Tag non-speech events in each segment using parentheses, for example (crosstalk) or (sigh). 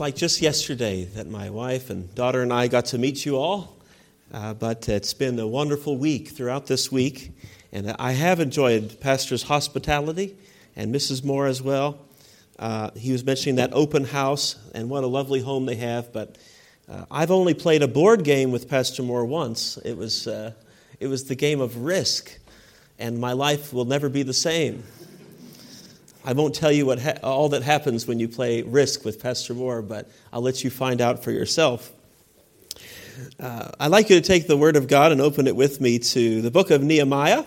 like just yesterday that my wife and daughter and I got to meet you all. Uh, but it's been a wonderful week throughout this week. And I have enjoyed Pastor's hospitality and Mrs. Moore as well. Uh, he was mentioning that open house and what a lovely home they have. But uh, I've only played a board game with Pastor Moore once. It was, uh, it was the game of Risk. And my life will never be the same. I won't tell you what ha- all that happens when you play Risk with Pastor Moore, but I'll let you find out for yourself. Uh, I'd like you to take the Word of God and open it with me to the book of Nehemiah.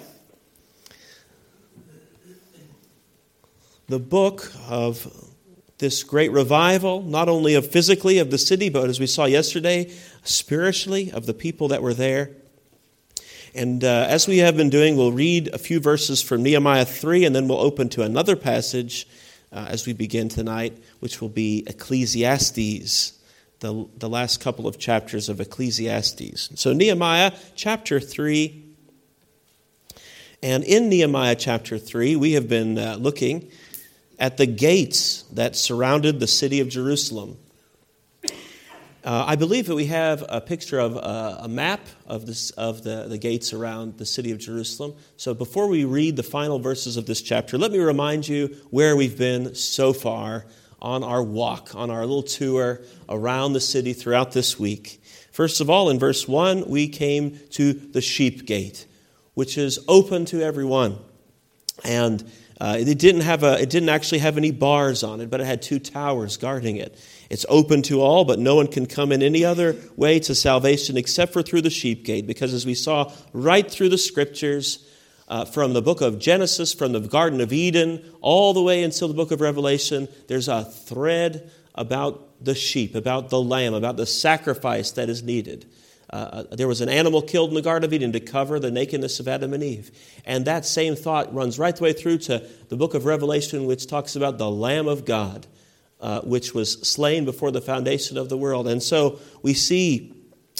The book of this great revival, not only of physically of the city, but as we saw yesterday, spiritually of the people that were there. And uh, as we have been doing, we'll read a few verses from Nehemiah 3, and then we'll open to another passage uh, as we begin tonight, which will be Ecclesiastes, the, the last couple of chapters of Ecclesiastes. So, Nehemiah chapter 3. And in Nehemiah chapter 3, we have been uh, looking at the gates that surrounded the city of Jerusalem. Uh, I believe that we have a picture of uh, a map of, this, of the, the gates around the city of Jerusalem. So before we read the final verses of this chapter, let me remind you where we've been so far on our walk, on our little tour around the city throughout this week. First of all, in verse 1, we came to the sheep gate, which is open to everyone. And uh, it, didn't have a, it didn't actually have any bars on it, but it had two towers guarding it. It's open to all, but no one can come in any other way to salvation except for through the sheep gate, because as we saw right through the scriptures, uh, from the book of Genesis, from the Garden of Eden, all the way until the book of Revelation, there's a thread about the sheep, about the lamb, about the sacrifice that is needed. Uh, uh, there was an animal killed in the Garden of Eden to cover the nakedness of Adam and Eve. And that same thought runs right the way through to the book of Revelation, which talks about the Lamb of God uh, which was slain before the foundation of the world. And so we see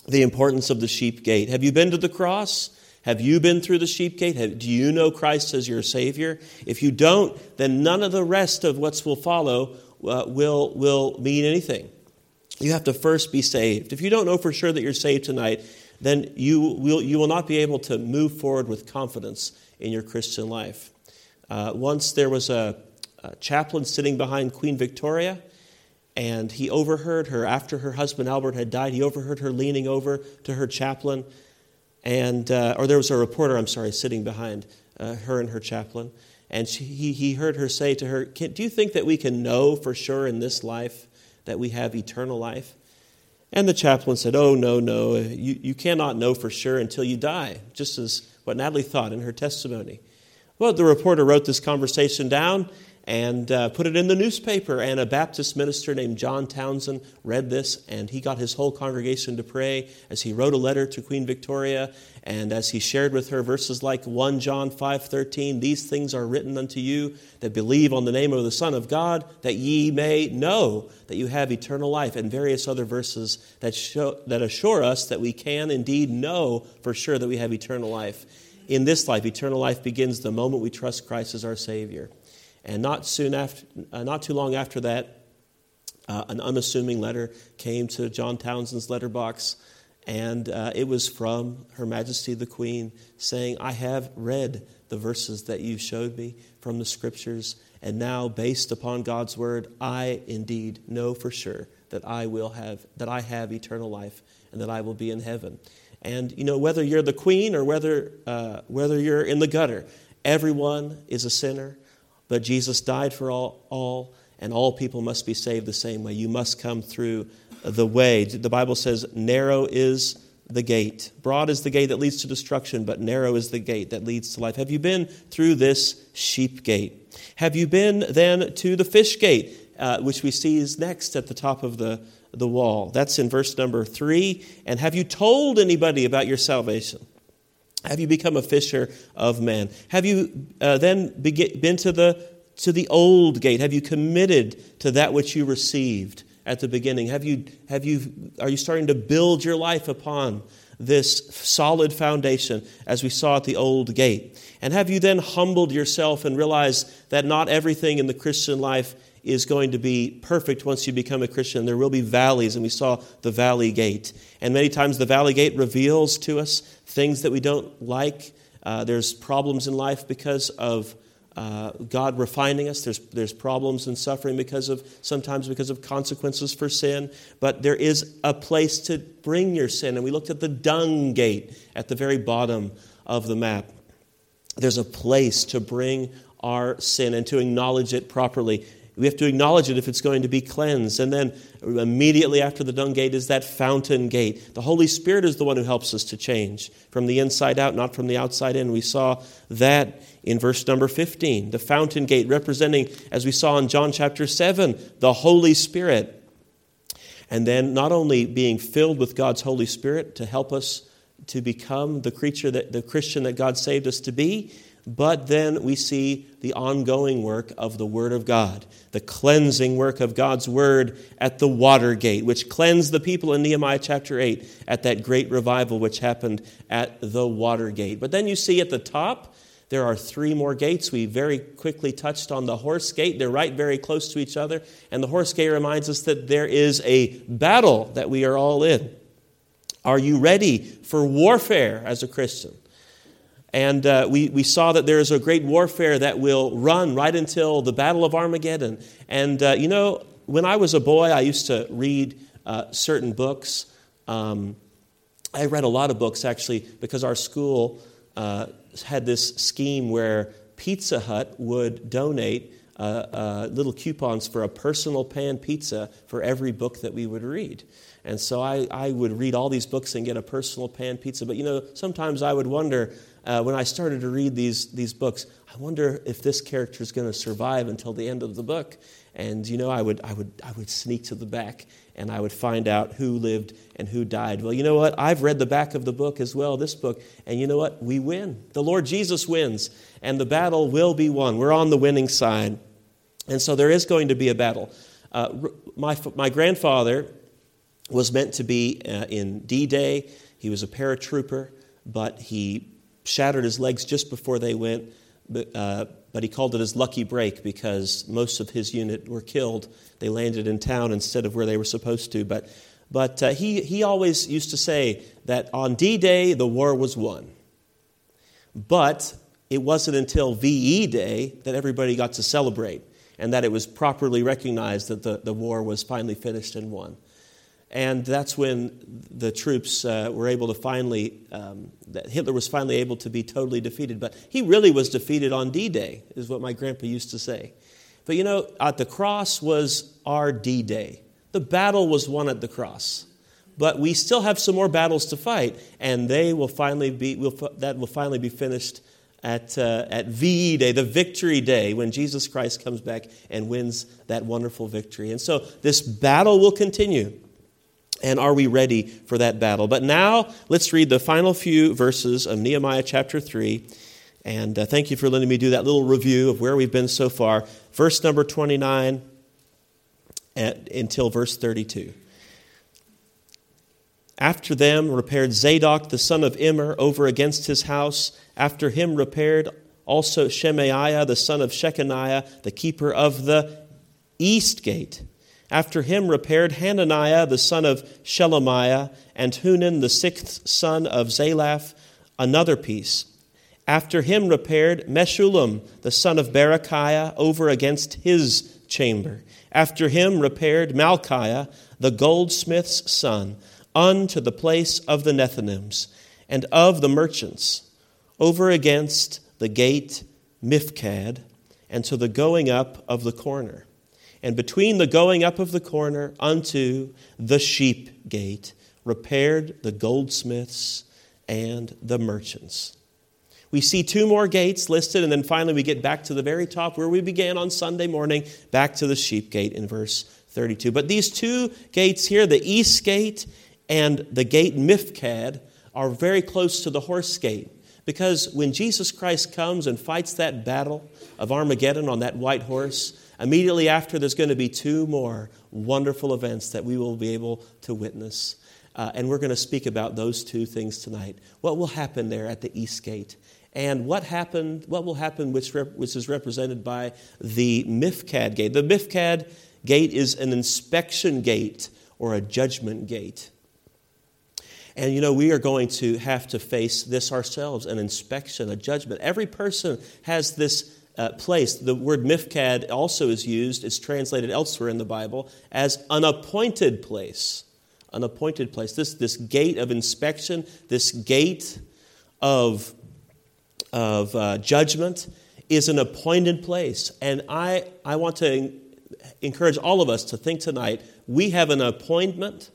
the importance of the sheep gate. Have you been to the cross? Have you been through the sheep gate? Have, do you know Christ as your Savior? If you don't, then none of the rest of what will follow uh, will, will mean anything. You have to first be saved. If you don't know for sure that you're saved tonight, then you will, you will not be able to move forward with confidence in your Christian life. Uh, once there was a, chaplain sitting behind Queen Victoria, and he overheard her after her husband Albert had died. He overheard her leaning over to her chaplain, and uh, or there was a reporter, I'm sorry, sitting behind uh, her and her chaplain, and she, he, he heard her say to her, "Do you think that we can know for sure in this life that we have eternal life?" And the chaplain said, Oh, no, no, you, you cannot know for sure until you die, just as what Natalie thought in her testimony. Well, the reporter wrote this conversation down and uh, put it in the newspaper. And a Baptist minister named John Townsend read this, and he got his whole congregation to pray as he wrote a letter to Queen Victoria, and as he shared with her verses like 1 John 5:13, "These things are written unto you that believe on the name of the Son of God, that ye may know that you have eternal life," and various other verses that show that assure us that we can indeed know for sure that we have eternal life. In this life, eternal life begins the moment we trust Christ as our Savior. And not soon after, uh, not too long after that, uh, an unassuming letter came to John Townsend's letterbox, and uh, it was from Her Majesty the Queen saying, "I have read the verses that you showed me from the Scriptures, and now, based upon God's word, I indeed know for sure that I will have that I have eternal life, and that I will be in heaven." And you know, whether you're the queen or whether uh, whether you're in the gutter, everyone is a sinner but Jesus died for all, all, and all people must be saved the same way. You must come through the way. The Bible says, narrow is the gate. Broad is the gate that leads to destruction, but narrow is the gate that leads to life. Have you been through this sheep gate? Have you been then to the fish gate, uh, which we see is next at the top of the, the wall? That's in verse number three. And have you told anybody about your salvation? Have you become a fisher of men? Have you uh, then been to the, to the old gate? Have you committed to that which you received at the beginning? Have you, have you, are you starting to build your life upon this solid foundation as we saw at the old gate? And have you then humbled yourself and realized that not everything in the Christian life is going to be perfect once you become a Christian. There will be valleys, and we saw the valley gate. And many times the valley gate reveals to us things that we don't like. Uh, there's problems in life because of uh, God refining us. There's, there's problems and suffering because of sometimes because of consequences for sin. But there is a place to bring your sin. And we looked at the dung gate at the very bottom of the map. There's a place to bring our sin and to acknowledge it properly. We have to acknowledge it if it's going to be cleansed. And then immediately after the dung gate is that fountain gate. The Holy Spirit is the one who helps us to change from the inside out, not from the outside in. We saw that in verse number 15. The fountain gate representing, as we saw in John chapter 7, the Holy Spirit. And then not only being filled with God's Holy Spirit to help us to become the creature that the Christian that God saved us to be, but then we see the ongoing work of the Word of God, the cleansing work of God's Word at the water gate, which cleansed the people in Nehemiah chapter 8 at that great revival which happened at the water gate. But then you see at the top, there are three more gates. We very quickly touched on the horse gate. They're right very close to each other. And the horse gate reminds us that there is a battle that we are all in. Are you ready for warfare as a Christian? And uh, we, we saw that there is a great warfare that will run right until the Battle of Armageddon. And, uh, you know, when I was a boy, I used to read uh, certain books. Um, I read a lot of books, actually, because our school uh, had this scheme where Pizza Hut would donate uh, uh, little coupons for a personal pan pizza for every book that we would read. And so I, I would read all these books and get a personal pan pizza. But you know, sometimes I would wonder uh, when I started to read these, these books, I wonder if this character is going to survive until the end of the book. And you know, I would, I, would, I would sneak to the back and I would find out who lived and who died. Well, you know what? I've read the back of the book as well, this book, and you know what? We win. The Lord Jesus wins, and the battle will be won. We're on the winning side. And so there is going to be a battle. Uh, my, my grandfather was meant to be uh, in D Day. He was a paratrooper, but he shattered his legs just before they went. But, uh, but he called it his lucky break because most of his unit were killed. They landed in town instead of where they were supposed to. But, but uh, he, he always used to say that on D Day, the war was won. But it wasn't until VE Day that everybody got to celebrate and that it was properly recognized that the, the war was finally finished and won. And that's when the troops uh, were able to finally, um, Hitler was finally able to be totally defeated. But he really was defeated on D Day, is what my grandpa used to say. But you know, at the cross was our D Day. The battle was won at the cross. But we still have some more battles to fight, and they will finally be, will, that will finally be finished at, uh, at VE Day, the victory day, when Jesus Christ comes back and wins that wonderful victory. And so this battle will continue. And are we ready for that battle? But now let's read the final few verses of Nehemiah chapter 3. And uh, thank you for letting me do that little review of where we've been so far. Verse number 29 at, until verse 32. After them repaired Zadok the son of Immer over against his house. After him repaired also Shemaiah the son of Shechaniah, the keeper of the east gate. After him repaired Hananiah the son of Shelemiah, and Hanun the sixth son of Zalaph, another piece. After him repaired Meshullam the son of Berechiah over against his chamber. After him repaired Malchiah the goldsmith's son unto the place of the Nethinims and of the merchants over against the gate Miphkad and to the going up of the corner and between the going up of the corner unto the sheep gate repaired the goldsmiths and the merchants. We see two more gates listed, and then finally we get back to the very top where we began on Sunday morning, back to the sheep gate in verse 32. But these two gates here, the east gate and the gate Miphkad, are very close to the horse gate. Because when Jesus Christ comes and fights that battle of Armageddon on that white horse, Immediately after, there's going to be two more wonderful events that we will be able to witness. Uh, and we're going to speak about those two things tonight. What will happen there at the East Gate? and what happened, what will happen, which, rep, which is represented by the Miphkad gate. The Miphkad gate is an inspection gate or a judgment gate. And you know, we are going to have to face this ourselves an inspection, a judgment. Every person has this uh, place. The word mifkad also is used, it's translated elsewhere in the Bible as an appointed place. An appointed place. This, this gate of inspection, this gate of of uh, judgment is an appointed place. And I, I want to encourage all of us to think tonight we have an appointment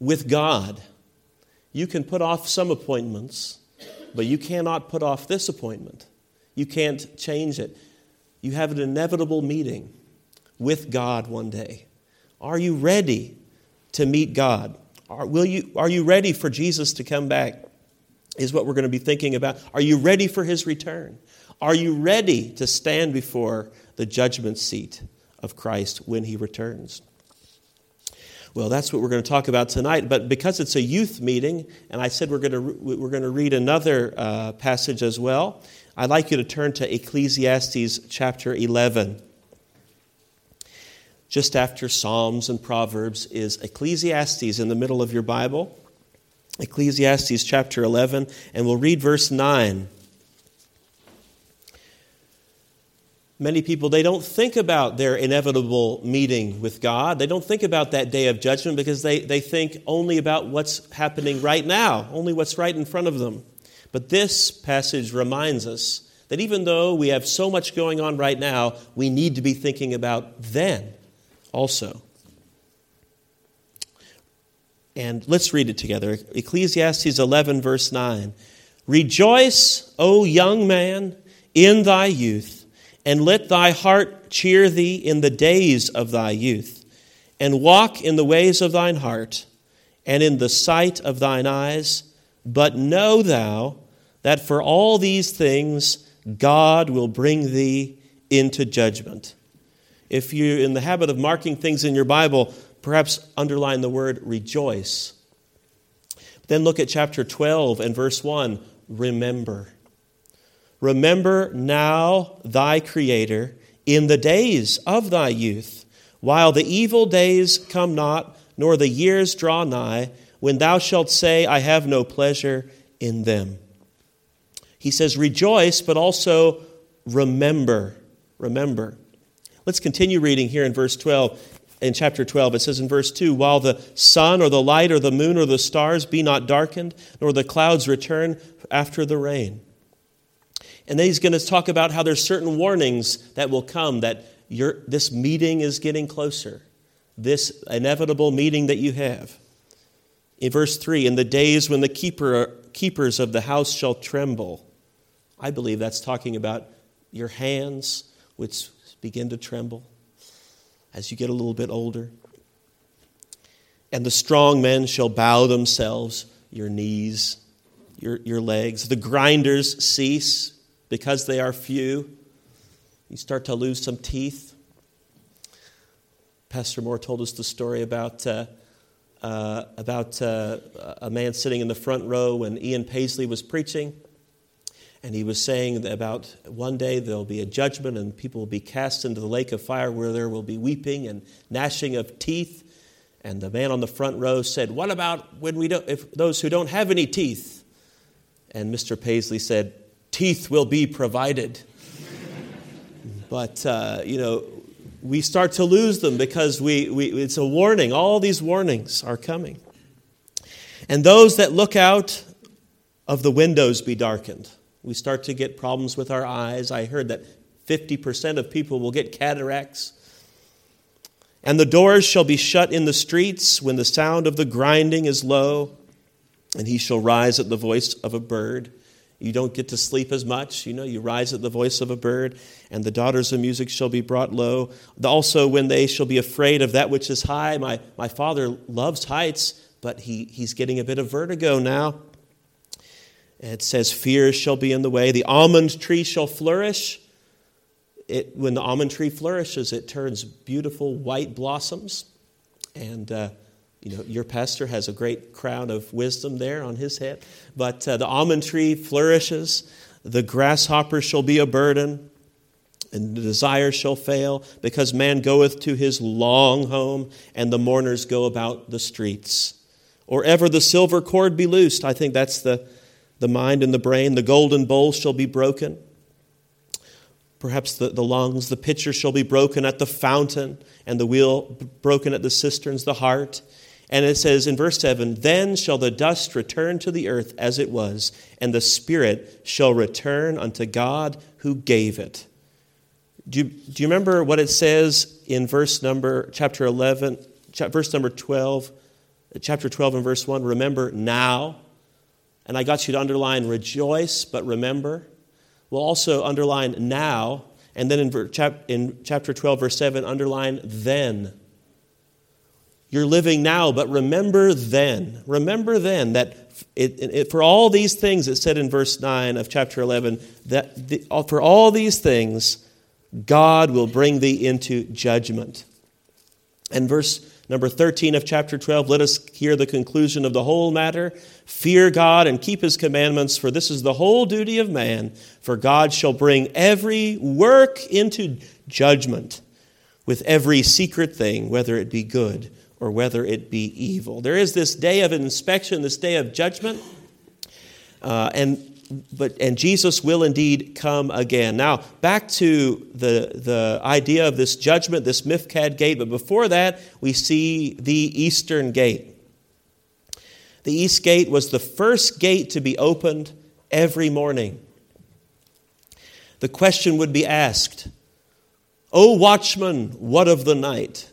with God. You can put off some appointments, but you cannot put off this appointment. You can't change it. You have an inevitable meeting with God one day. Are you ready to meet God? Are, will you, are you ready for Jesus to come back? is what we're going to be thinking about. Are you ready for his return? Are you ready to stand before the judgment seat of Christ when he returns? Well, that's what we're going to talk about tonight. But because it's a youth meeting, and I said we're going to, we're going to read another uh, passage as well, I'd like you to turn to Ecclesiastes chapter 11. Just after Psalms and Proverbs is Ecclesiastes in the middle of your Bible. Ecclesiastes chapter 11, and we'll read verse 9. Many people, they don't think about their inevitable meeting with God. They don't think about that day of judgment because they, they think only about what's happening right now, only what's right in front of them. But this passage reminds us that even though we have so much going on right now, we need to be thinking about then also. And let's read it together. Ecclesiastes 11, verse 9. Rejoice, O young man, in thy youth, and let thy heart cheer thee in the days of thy youth, and walk in the ways of thine heart, and in the sight of thine eyes. But know thou that for all these things God will bring thee into judgment. If you're in the habit of marking things in your Bible, perhaps underline the word rejoice. Then look at chapter 12 and verse 1 remember. Remember now thy Creator in the days of thy youth, while the evil days come not, nor the years draw nigh, when thou shalt say, I have no pleasure in them. He says, Rejoice, but also remember. Remember. Let's continue reading here in verse 12 in chapter 12. It says in verse 2 While the sun or the light or the moon or the stars be not darkened, nor the clouds return after the rain. And then he's going to talk about how there's certain warnings that will come that this meeting is getting closer, this inevitable meeting that you have. In verse 3 In the days when the keeper, keepers of the house shall tremble. I believe that's talking about your hands, which begin to tremble as you get a little bit older. And the strong men shall bow themselves, your knees, your, your legs. The grinders cease because they are few. You start to lose some teeth. Pastor Moore told us the story about, uh, uh, about uh, a man sitting in the front row when Ian Paisley was preaching. And he was saying about one day there'll be a judgment and people will be cast into the lake of fire where there will be weeping and gnashing of teeth. And the man on the front row said, What about when we don't, if those who don't have any teeth? And Mr. Paisley said, Teeth will be provided. (laughs) but, uh, you know, we start to lose them because we, we, it's a warning. All these warnings are coming. And those that look out of the windows be darkened. We start to get problems with our eyes. I heard that 50% of people will get cataracts. And the doors shall be shut in the streets when the sound of the grinding is low, and he shall rise at the voice of a bird. You don't get to sleep as much, you know, you rise at the voice of a bird, and the daughters of music shall be brought low. Also, when they shall be afraid of that which is high, my, my father loves heights, but he, he's getting a bit of vertigo now. It says, Fear shall be in the way. The almond tree shall flourish. It, when the almond tree flourishes, it turns beautiful white blossoms. And uh, you know, your pastor has a great crown of wisdom there on his head. But uh, the almond tree flourishes, the grasshopper shall be a burden, and the desire shall fail, because man goeth to his long home, and the mourners go about the streets. Or ever the silver cord be loosed. I think that's the, the mind and the brain. The golden bowl shall be broken. Perhaps the, the lungs, the pitcher shall be broken at the fountain, and the wheel broken at the cisterns, the heart. And it says in verse 7 Then shall the dust return to the earth as it was, and the spirit shall return unto God who gave it. Do you, do you remember what it says in verse number, chapter 11, verse number 12, chapter 12 and verse 1? Remember now. And I got you to underline rejoice, but remember. We'll also underline now. And then in, in chapter 12, verse 7, underline then. You're living now, but remember then. Remember then that it, it, for all these things, it said in verse 9 of chapter 11, that the, for all these things, God will bring thee into judgment. And verse number 13 of chapter 12, let us hear the conclusion of the whole matter. Fear God and keep his commandments, for this is the whole duty of man. For God shall bring every work into judgment with every secret thing, whether it be good or whether it be evil. There is this day of inspection, this day of judgment, uh, and but and Jesus will indeed come again. Now back to the the idea of this judgment, this Miphkad gate. But before that, we see the eastern gate. The east gate was the first gate to be opened every morning. The question would be asked, "O watchman, what of the night?"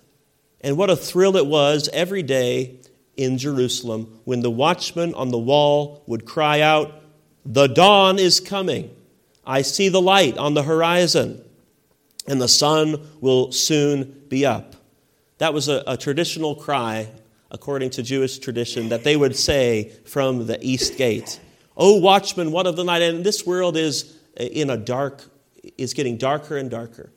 And what a thrill it was every day in Jerusalem when the watchman on the wall would cry out, The dawn is coming. I see the light on the horizon, and the sun will soon be up. That was a, a traditional cry, according to Jewish tradition, that they would say from the east gate. Oh, watchman, what of the night? And this world is in a dark, is getting darker and darker.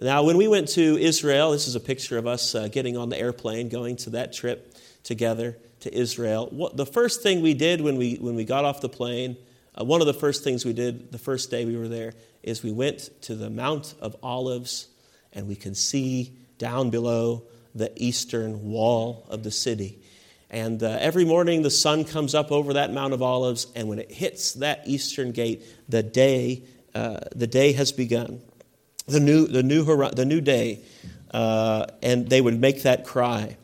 Now, when we went to Israel, this is a picture of us uh, getting on the airplane, going to that trip together to Israel. What, the first thing we did when we, when we got off the plane, uh, one of the first things we did the first day we were there, is we went to the Mount of Olives and we can see down below the eastern wall of the city. And uh, every morning the sun comes up over that Mount of Olives, and when it hits that eastern gate, the day, uh, the day has begun the new, the new, the new day, uh, and they would make that cry.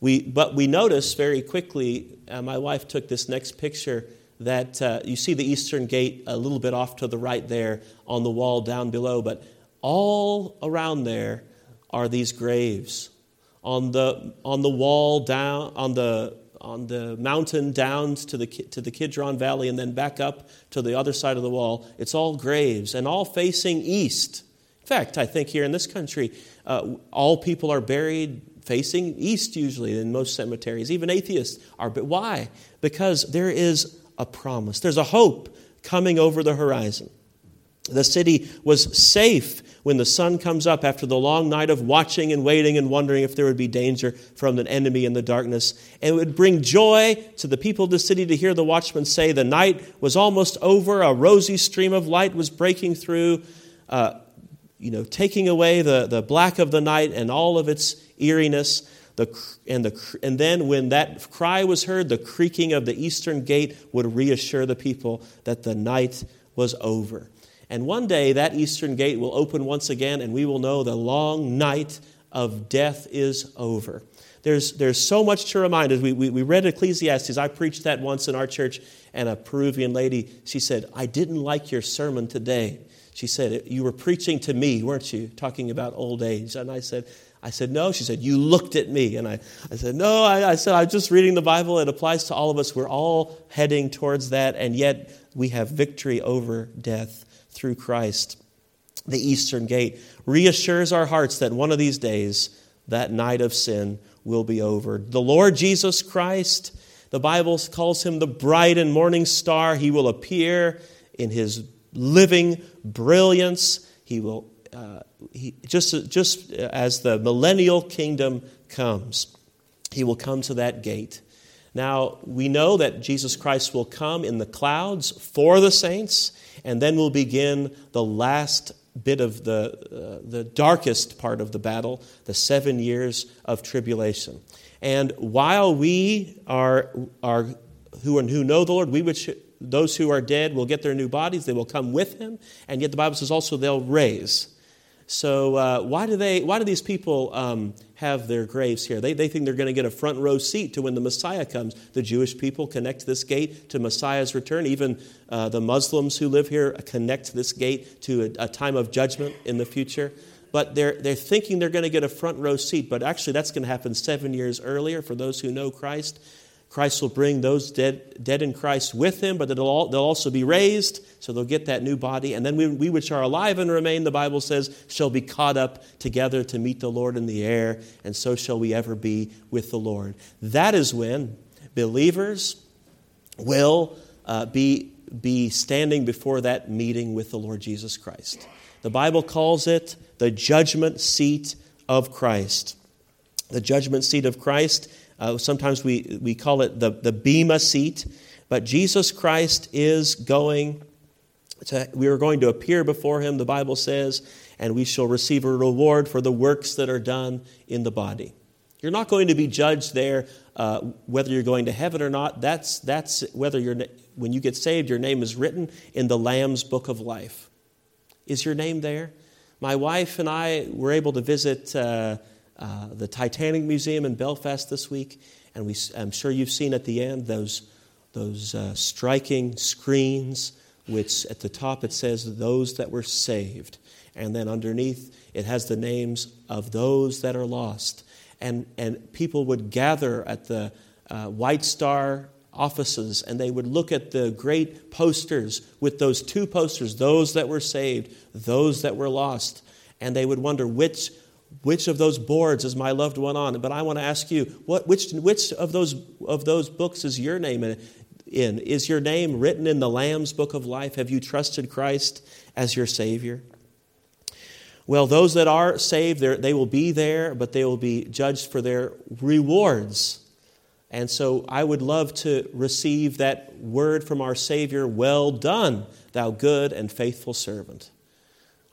We, but we notice very quickly, uh, my wife took this next picture, that uh, you see the eastern gate a little bit off to the right there on the wall down below, but all around there are these graves. On the, on the wall down, on the, on the mountain down to the, to the Kidron Valley and then back up to the other side of the wall, it's all graves and all facing east fact, I think here in this country, uh, all people are buried facing east usually in most cemeteries. Even atheists are. But why? Because there is a promise, there's a hope coming over the horizon. The city was safe when the sun comes up after the long night of watching and waiting and wondering if there would be danger from an enemy in the darkness. And it would bring joy to the people of the city to hear the watchman say, The night was almost over, a rosy stream of light was breaking through. Uh, you know, taking away the, the black of the night and all of its eeriness. The, and, the, and then when that cry was heard, the creaking of the eastern gate would reassure the people that the night was over. And one day that eastern gate will open once again, and we will know the long night of death is over. There's, there's so much to remind us. We, we, we read Ecclesiastes. I preached that once in our church, and a Peruvian lady, she said, I didn't like your sermon today she said, You were preaching to me, weren't you? Talking about old age. And I said, I said, No. She said, You looked at me. And I, I said, No. I, I said, I'm just reading the Bible. It applies to all of us. We're all heading towards that. And yet we have victory over death through Christ. The Eastern Gate reassures our hearts that one of these days, that night of sin will be over. The Lord Jesus Christ, the Bible calls him the bright and morning star. He will appear in his living brilliance. He will, uh, he, just, just as the millennial kingdom comes. he will come to that gate. Now, we know that Jesus Christ will come in the clouds for the saints, and then we'll begin the last bit of the, uh, the darkest part of the battle, the seven years of tribulation. And while we are, are who, and who know the Lord, we which, those who are dead will get their new bodies, they will come with him, and yet the Bible says also they'll raise. So uh, why do they? Why do these people um, have their graves here? They, they think they're going to get a front row seat to when the Messiah comes. The Jewish people connect this gate to Messiah's return. Even uh, the Muslims who live here connect this gate to a, a time of judgment in the future. But they're, they're thinking they're going to get a front row seat. But actually, that's going to happen seven years earlier for those who know Christ. Christ will bring those dead, dead in Christ with him, but all, they'll also be raised, so they'll get that new body. And then we, we, which are alive and remain, the Bible says, shall be caught up together to meet the Lord in the air, and so shall we ever be with the Lord. That is when believers will uh, be, be standing before that meeting with the Lord Jesus Christ. The Bible calls it the judgment seat of Christ. The judgment seat of Christ uh, sometimes we, we call it the, the Bema seat. But Jesus Christ is going to, we are going to appear before him, the Bible says, and we shall receive a reward for the works that are done in the body. You're not going to be judged there uh, whether you're going to heaven or not. That's, that's whether you're, when you get saved, your name is written in the Lamb's book of life. Is your name there? My wife and I were able to visit. Uh, uh, the Titanic Museum in Belfast this week, and we, I'm sure you've seen at the end those, those uh, striking screens, which at the top it says, Those that were saved. And then underneath it has the names of those that are lost. And, and people would gather at the uh, White Star offices and they would look at the great posters with those two posters, those that were saved, those that were lost. And they would wonder which which of those boards is my loved one on? But I want to ask you, what, which, which of, those, of those books is your name in? in? Is your name written in the Lamb's book of life? Have you trusted Christ as your Savior? Well, those that are saved, they will be there, but they will be judged for their rewards. And so I would love to receive that word from our Savior Well done, thou good and faithful servant.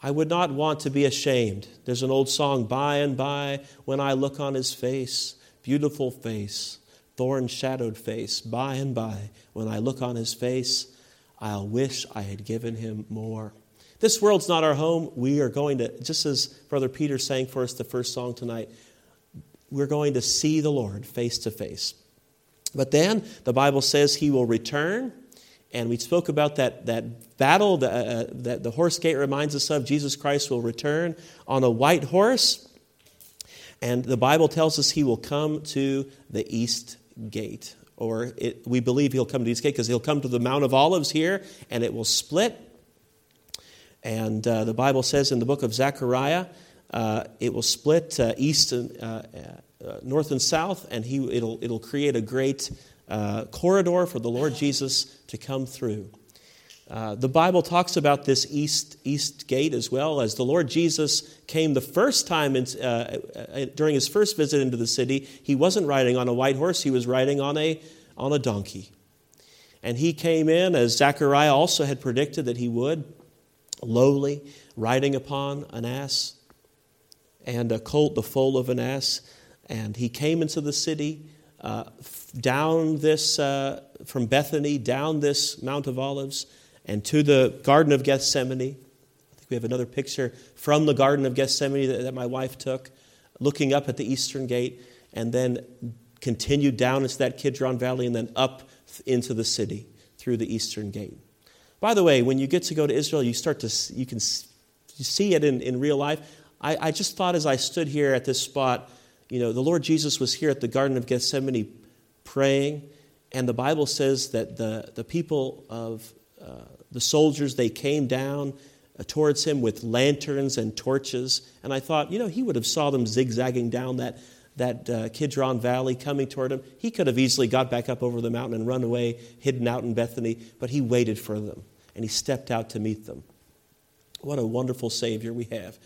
I would not want to be ashamed. There's an old song, By and by, when I look on his face, beautiful face, thorn shadowed face, by and by, when I look on his face, I'll wish I had given him more. This world's not our home. We are going to, just as Brother Peter sang for us the first song tonight, we're going to see the Lord face to face. But then the Bible says he will return and we spoke about that, that battle that, uh, that the horse gate reminds us of. Jesus Christ will return on a white horse. And the Bible tells us he will come to the east gate. Or it, we believe he'll come to the east gate because he'll come to the Mount of Olives here and it will split. And uh, the Bible says in the book of Zechariah, uh, it will split uh, east and uh, uh, north and south, and he, it'll, it'll create a great uh, corridor for the Lord Jesus to come through. Uh, the Bible talks about this east, east gate as well as the Lord Jesus came the first time in, uh, uh, during his first visit into the city. He wasn't riding on a white horse, he was riding on a, on a donkey. And he came in, as Zechariah also had predicted that he would, lowly, riding upon an ass and a colt, the foal of an ass. And he came into the city uh, down this, uh, from Bethany, down this Mount of Olives, and to the Garden of Gethsemane. I think we have another picture from the Garden of Gethsemane that, that my wife took, looking up at the eastern gate, and then continued down into that Kidron Valley and then up into the city through the eastern gate. By the way, when you get to go to Israel, you start to you can see it in, in real life. I, I just thought as I stood here at this spot, you know, the Lord Jesus was here at the Garden of Gethsemane praying, and the Bible says that the, the people of uh, the soldiers, they came down uh, towards him with lanterns and torches. And I thought, you know, he would have saw them zigzagging down that, that uh, Kidron Valley coming toward him. He could have easily got back up over the mountain and run away, hidden out in Bethany, but he waited for them, and he stepped out to meet them. What a wonderful Savior we have.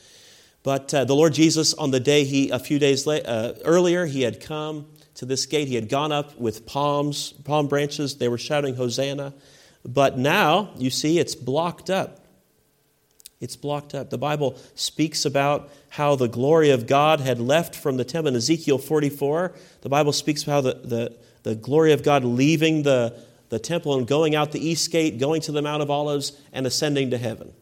But uh, the Lord Jesus, on the day he, a few days la- uh, earlier, he had come to this gate. He had gone up with palms, palm branches. They were shouting, Hosanna. But now, you see, it's blocked up. It's blocked up. The Bible speaks about how the glory of God had left from the temple. In Ezekiel 44, the Bible speaks about how the, the, the glory of God leaving the, the temple and going out the east gate, going to the Mount of Olives, and ascending to heaven.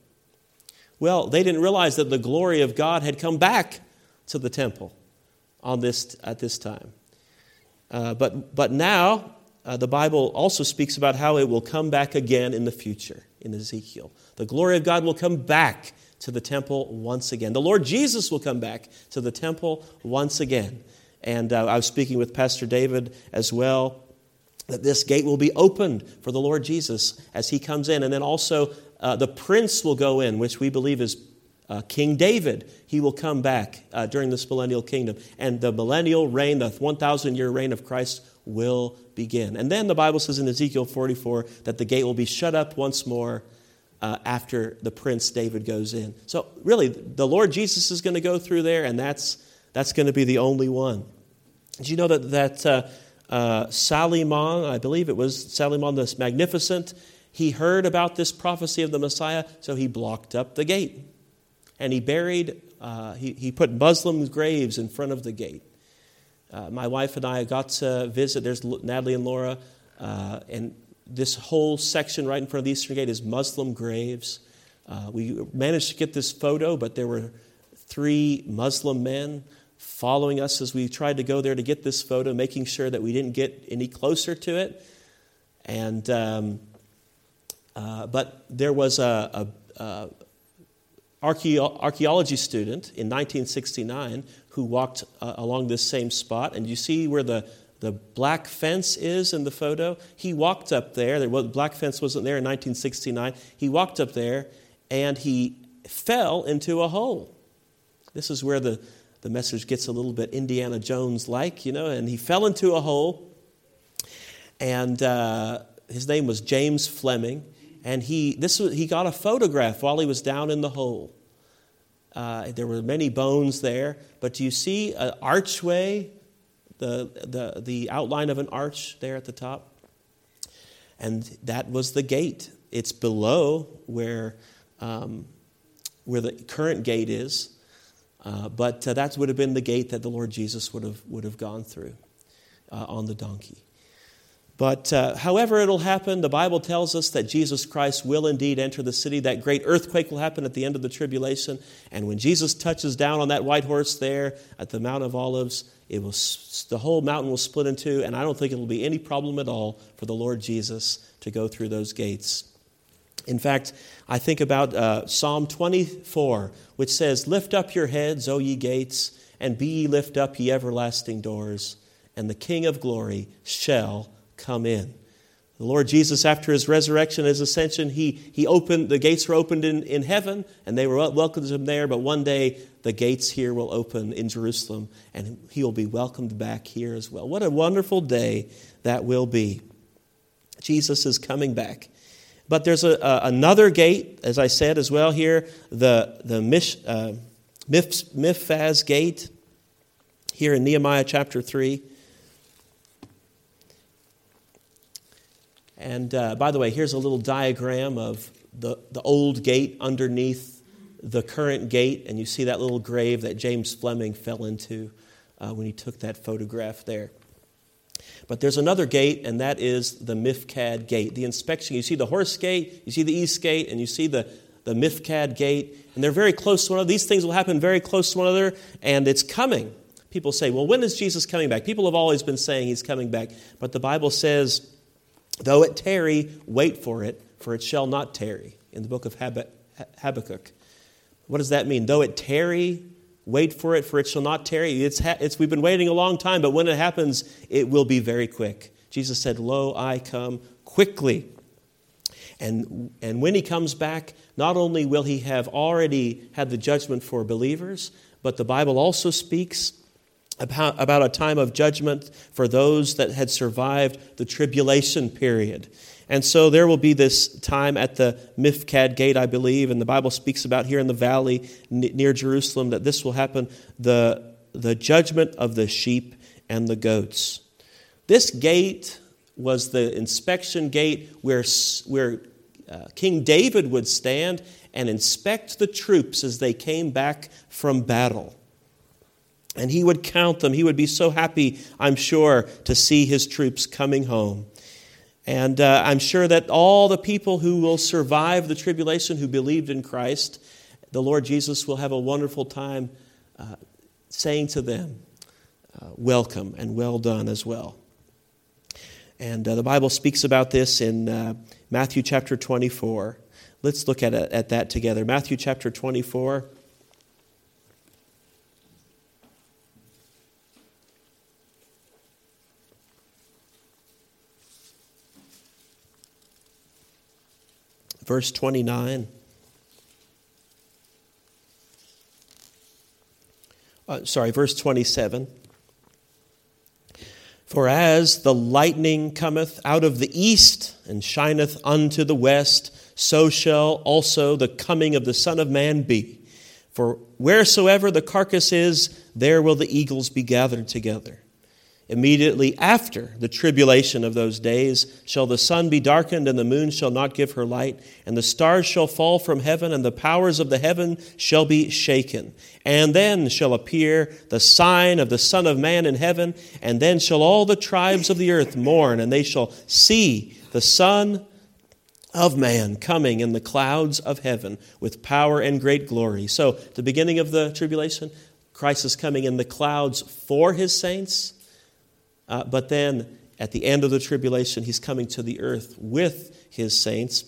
Well, they didn't realize that the glory of God had come back to the temple on this, at this time. Uh, but, but now, uh, the Bible also speaks about how it will come back again in the future in Ezekiel. The glory of God will come back to the temple once again. The Lord Jesus will come back to the temple once again. And uh, I was speaking with Pastor David as well that this gate will be opened for the Lord Jesus as he comes in. And then also uh, the prince will go in, which we believe is uh, King David, he will come back uh, during this millennial kingdom. And the millennial reign, the 1,000 year reign of Christ, will begin. And then the Bible says in Ezekiel 44 that the gate will be shut up once more uh, after the prince David goes in. So, really, the Lord Jesus is going to go through there, and that's, that's going to be the only one. Did you know that, that uh, uh, Suleiman, I believe it was Suleiman the Magnificent, he heard about this prophecy of the Messiah, so he blocked up the gate and he buried, uh, he, he put Muslim graves in front of the gate. Uh, my wife and I got to visit. There's Natalie and Laura, uh, and this whole section right in front of the Eastern Gate is Muslim graves. Uh, we managed to get this photo, but there were three Muslim men following us as we tried to go there to get this photo, making sure that we didn't get any closer to it. And um, uh, but there was a, a, a archaeology student in 1969 who walked uh, along this same spot. And you see where the, the black fence is in the photo? He walked up there. The black fence wasn't there in 1969. He walked up there and he fell into a hole. This is where the, the message gets a little bit Indiana Jones like, you know, and he fell into a hole. And uh, his name was James Fleming and he, this was, he got a photograph while he was down in the hole. Uh, there were many bones there, but do you see an archway, the, the, the outline of an arch there at the top? And that was the gate. It's below where, um, where the current gate is, uh, but uh, that would have been the gate that the Lord Jesus would have, would have gone through uh, on the donkey. But uh, however it'll happen, the Bible tells us that Jesus Christ will indeed enter the city. That great earthquake will happen at the end of the tribulation. And when Jesus touches down on that white horse there at the Mount of Olives, it will, the whole mountain will split in two. And I don't think it will be any problem at all for the Lord Jesus to go through those gates. In fact, I think about uh, Psalm 24, which says, Lift up your heads, O ye gates, and be ye lift up, ye everlasting doors, and the King of glory shall come in. The Lord Jesus, after his resurrection, his ascension, he, he opened, the gates were opened in, in heaven, and they were welcomed him there. But one day, the gates here will open in Jerusalem, and he will be welcomed back here as well. What a wonderful day that will be. Jesus is coming back. But there's a, a another gate, as I said as well here, the, the Mish, uh, Miphaz gate here in Nehemiah chapter 3. And uh, by the way, here's a little diagram of the, the old gate underneath the current gate. And you see that little grave that James Fleming fell into uh, when he took that photograph there. But there's another gate, and that is the Miphkad gate. The inspection, you see the horse gate, you see the east gate, and you see the, the Miphkad gate. And they're very close to one another. These things will happen very close to one another, and it's coming. People say, well, when is Jesus coming back? People have always been saying he's coming back. But the Bible says Though it tarry, wait for it, for it shall not tarry. In the book of Habakkuk. What does that mean? Though it tarry, wait for it, for it shall not tarry. It's, it's, we've been waiting a long time, but when it happens, it will be very quick. Jesus said, Lo, I come quickly. And, and when he comes back, not only will he have already had the judgment for believers, but the Bible also speaks about, about a time of judgment for those that had survived the tribulation period. And so there will be this time at the Miphkad gate, I believe, and the Bible speaks about here in the valley near Jerusalem that this will happen the, the judgment of the sheep and the goats. This gate was the inspection gate where, where uh, King David would stand and inspect the troops as they came back from battle. And he would count them. He would be so happy, I'm sure, to see his troops coming home. And uh, I'm sure that all the people who will survive the tribulation who believed in Christ, the Lord Jesus will have a wonderful time uh, saying to them, uh, Welcome and well done as well. And uh, the Bible speaks about this in uh, Matthew chapter 24. Let's look at, at that together. Matthew chapter 24. Verse 29. Uh, sorry, verse 27. For as the lightning cometh out of the east and shineth unto the west, so shall also the coming of the Son of Man be. For wheresoever the carcass is, there will the eagles be gathered together. Immediately after the tribulation of those days shall the sun be darkened, and the moon shall not give her light, and the stars shall fall from heaven, and the powers of the heaven shall be shaken. And then shall appear the sign of the Son of Man in heaven, and then shall all the tribes of the earth mourn, and they shall see the Son of Man coming in the clouds of heaven with power and great glory. So, the beginning of the tribulation, Christ is coming in the clouds for his saints uh, but then at the end of the tribulation, he's coming to the earth with his saints.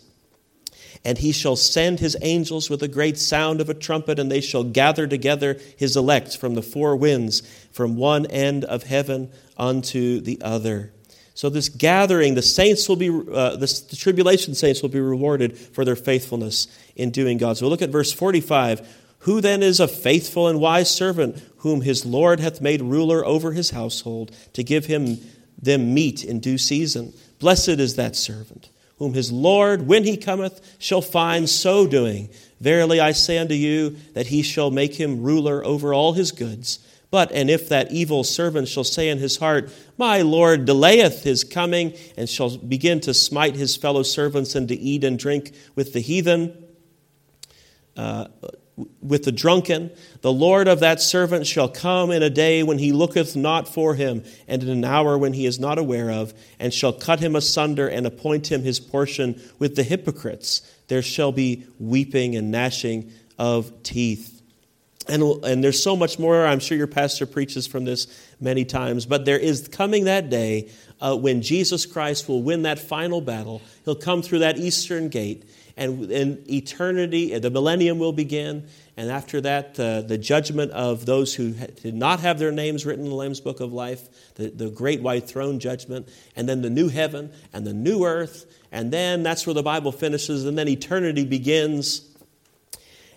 And he shall send his angels with a great sound of a trumpet, and they shall gather together his elect from the four winds, from one end of heaven unto the other. So, this gathering, the saints will be, uh, this, the tribulation saints will be rewarded for their faithfulness in doing God's will. Look at verse 45. Who then is a faithful and wise servant whom his Lord hath made ruler over his household to give him them meat in due season? Blessed is that servant whom his Lord, when he cometh, shall find so doing. Verily I say unto you that he shall make him ruler over all his goods. But, and if that evil servant shall say in his heart, My Lord delayeth his coming, and shall begin to smite his fellow servants and to eat and drink with the heathen, uh, with the drunken. The Lord of that servant shall come in a day when he looketh not for him, and in an hour when he is not aware of, and shall cut him asunder and appoint him his portion with the hypocrites. There shall be weeping and gnashing of teeth. And, and there's so much more. I'm sure your pastor preaches from this many times. But there is coming that day uh, when Jesus Christ will win that final battle. He'll come through that eastern gate and in eternity, the millennium will begin. And after that, uh, the judgment of those who did not have their names written in the Lamb's Book of Life, the, the great white throne judgment, and then the new heaven and the new earth. And then that's where the Bible finishes, and then eternity begins.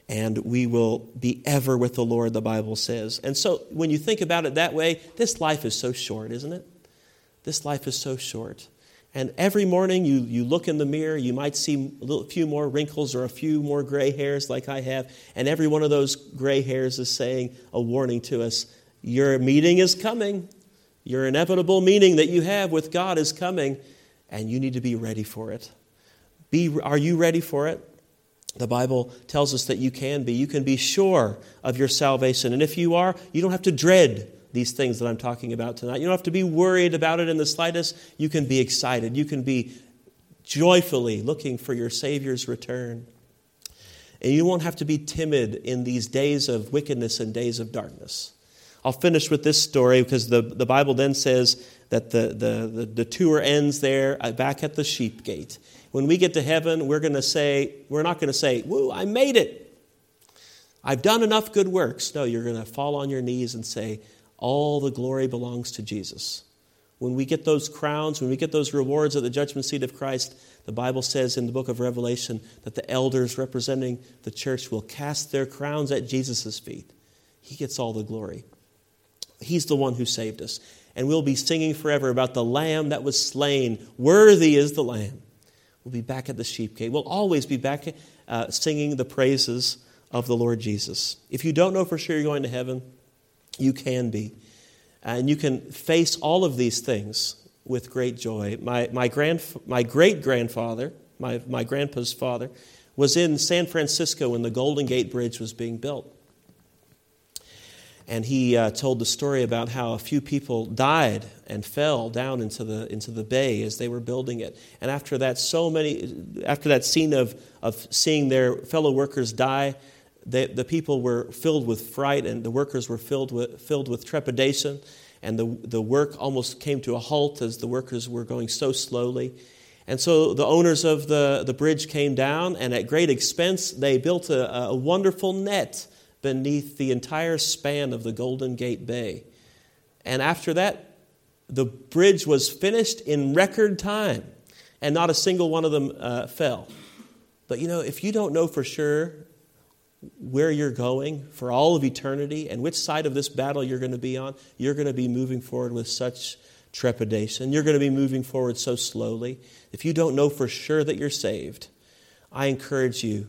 And we will be ever with the Lord, the Bible says. And so when you think about it that way, this life is so short, isn't it? This life is so short. And every morning you, you look in the mirror, you might see a little, few more wrinkles or a few more gray hairs like I have. And every one of those gray hairs is saying a warning to us your meeting is coming. Your inevitable meeting that you have with God is coming, and you need to be ready for it. Be, are you ready for it? The Bible tells us that you can be. You can be sure of your salvation. And if you are, you don't have to dread these things that I'm talking about tonight. You don't have to be worried about it in the slightest. You can be excited. You can be joyfully looking for your Savior's return. And you won't have to be timid in these days of wickedness and days of darkness. I'll finish with this story because the, the Bible then says that the, the, the, the tour ends there uh, back at the sheep gate. When we get to heaven, we're going to say, we're not going to say, Woo, I made it. I've done enough good works. No, you're going to fall on your knees and say, all the glory belongs to Jesus. When we get those crowns, when we get those rewards at the judgment seat of Christ, the Bible says in the book of Revelation that the elders representing the church will cast their crowns at Jesus' feet. He gets all the glory. He's the one who saved us. And we'll be singing forever about the lamb that was slain. Worthy is the lamb. We'll be back at the sheep gate. We'll always be back uh, singing the praises of the Lord Jesus. If you don't know for sure you're going to heaven, you can be. And you can face all of these things with great joy. My, my, grand, my great grandfather, my, my grandpa's father, was in San Francisco when the Golden Gate Bridge was being built. And he uh, told the story about how a few people died and fell down into the, into the bay as they were building it. And after that, so many, after that scene of, of seeing their fellow workers die, they, the people were filled with fright and the workers were filled with, filled with trepidation. And the, the work almost came to a halt as the workers were going so slowly. And so the owners of the, the bridge came down, and at great expense, they built a, a wonderful net beneath the entire span of the Golden Gate Bay. And after that, the bridge was finished in record time, and not a single one of them uh, fell. But you know, if you don't know for sure where you're going for all of eternity and which side of this battle you're going to be on, you're going to be moving forward with such trepidation. You're going to be moving forward so slowly. If you don't know for sure that you're saved, I encourage you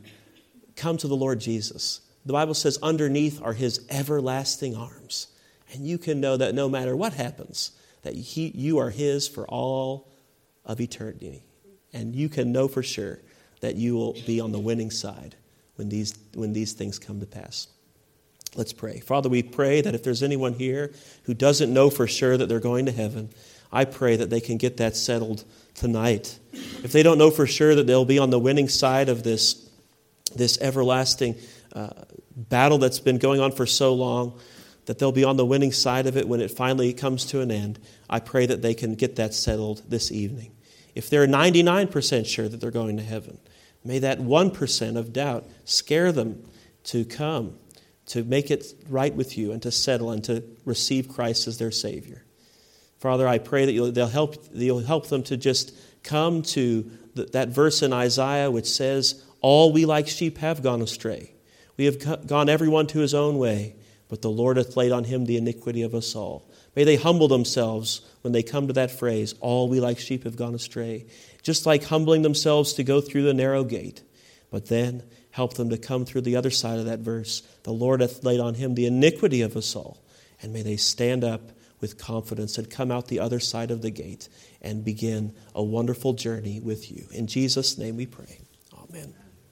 come to the Lord Jesus. The Bible says underneath are his everlasting arms. And you can know that no matter what happens, that he, you are his for all of eternity. And you can know for sure that you will be on the winning side when these, when these things come to pass. Let's pray. Father, we pray that if there's anyone here who doesn't know for sure that they're going to heaven, I pray that they can get that settled tonight. If they don't know for sure that they'll be on the winning side of this, this everlasting uh, battle that's been going on for so long, that they'll be on the winning side of it when it finally comes to an end, I pray that they can get that settled this evening. If they're 99% sure that they're going to heaven, may that 1% of doubt scare them to come to make it right with you and to settle and to receive Christ as their Savior. Father, I pray that you'll, they'll help, you'll help them to just come to the, that verse in Isaiah which says, All we like sheep have gone astray. We have gone everyone to his own way, but the Lord hath laid on him the iniquity of us all. May they humble themselves when they come to that phrase, All we like sheep have gone astray. Just like humbling themselves to go through the narrow gate. But then help them to come through the other side of that verse. The Lord hath laid on him the iniquity of us all. And may they stand up with confidence and come out the other side of the gate and begin a wonderful journey with you. In Jesus' name we pray. Amen.